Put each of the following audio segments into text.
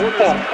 me, what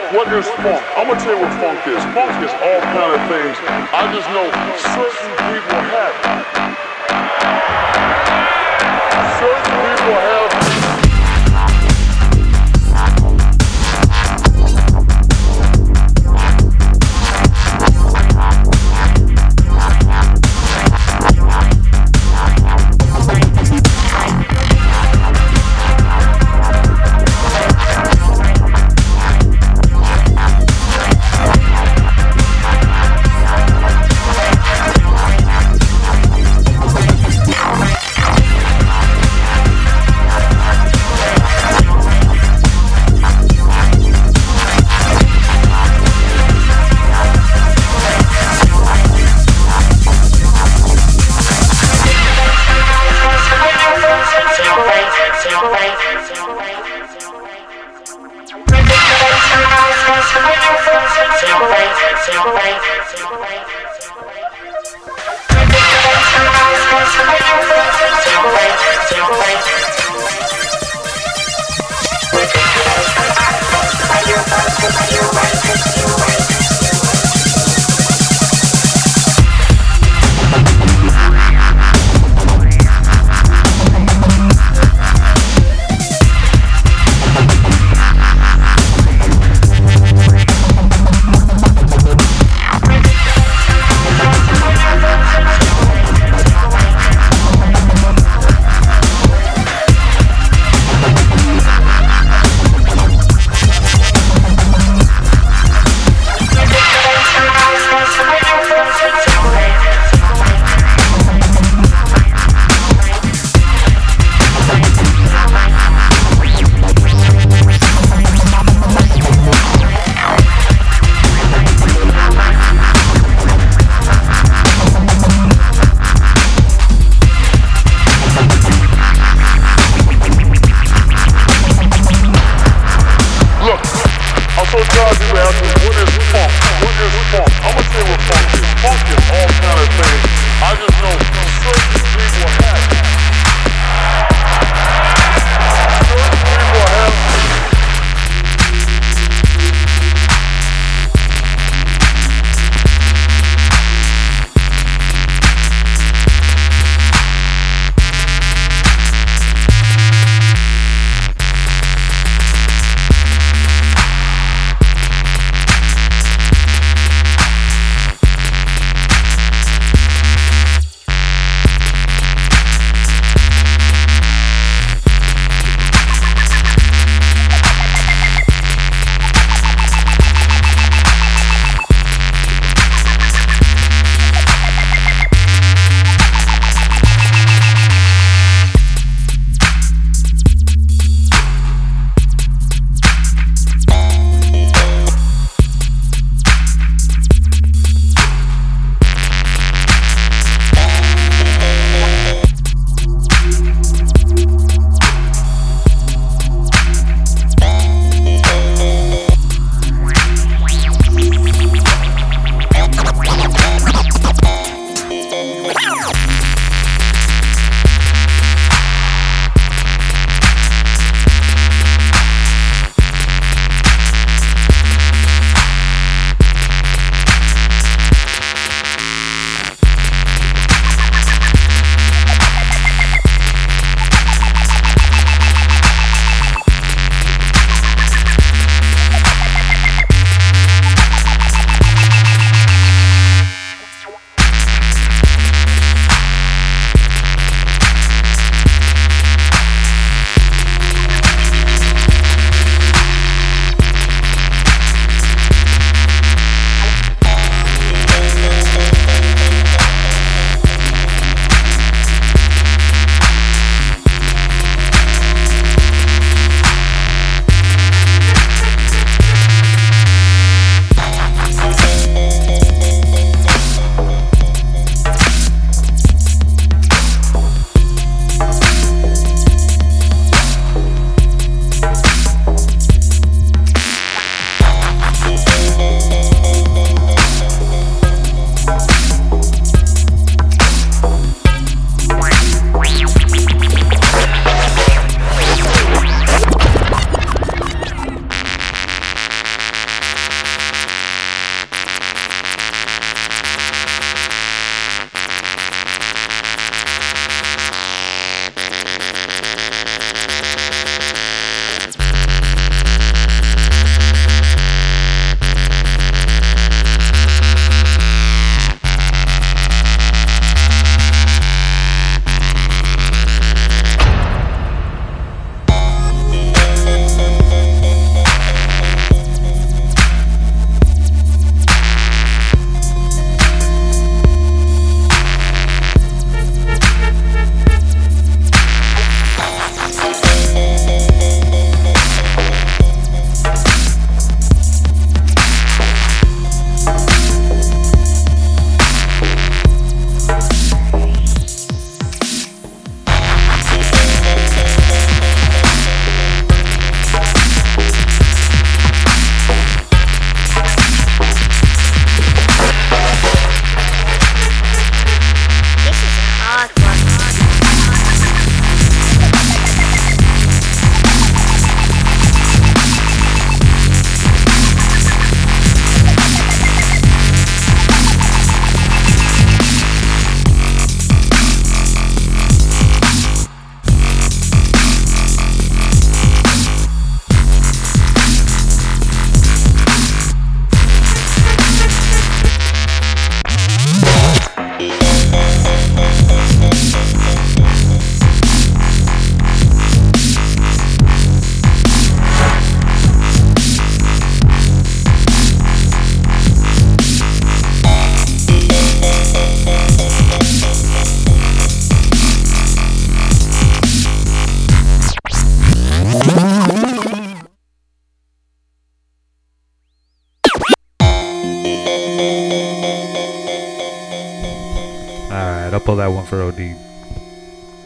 that one for OD.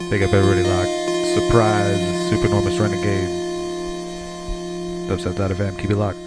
Big up everybody locked. Surprise, Supernormous Renegade. event. keep it locked.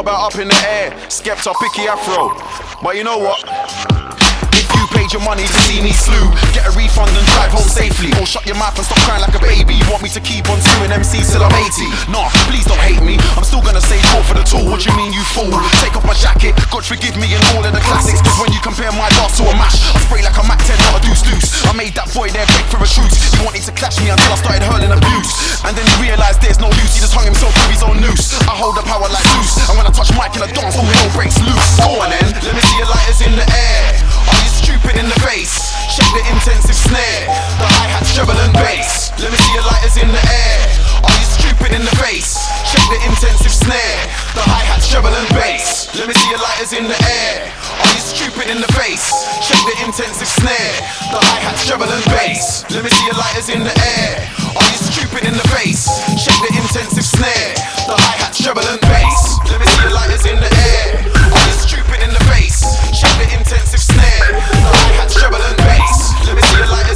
About up in the air. Skepta, picky afro. But you know what? Your money to see me slew. Get a refund and drive home safely. Or shut your mouth and stop crying like a baby. You want me to keep on suing MCs till I'm 80? Nah, please don't hate me. I'm still gonna say call for the tool. What you mean, you fool? Take off my jacket. God forgive me and all of the classics. Cause when you compare my last to a mash, I spray like a Mac 10, not a deuce deuce. I made that boy there beg for a truce. He wanted to clash me until I started hurling abuse. And then he realized there's no use. He just hung himself with his own noose. I hold the power like Zeus. And when I touch mic in a dance, all hell breaks loose. Go on then, let me see your lighters in the air. Are you stupid in the face? Check the intensive snare. The hi-hat, treble and bass. Let me see your lighters in the air. Are you stupid in the face? Check the intensive snare. The hi-hat, treble and bass. Let me see your lighters in the air. Are you stupid in the face? Check the intensive snare. The hi-hat, treble and bass. Let me see your lighters in the air. Are you stupid in the face? Check the intensive snare. The hi-hat, treble and bass. The face? Intensive snare. The hi-hat, treble and bass. Let me see the air.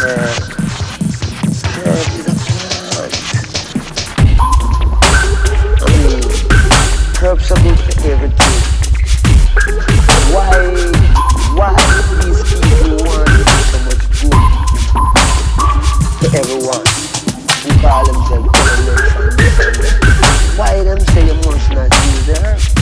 Uh, herb is everything. Why, why these people want so much good to everyone call themselves colonels Why them say you must not use the?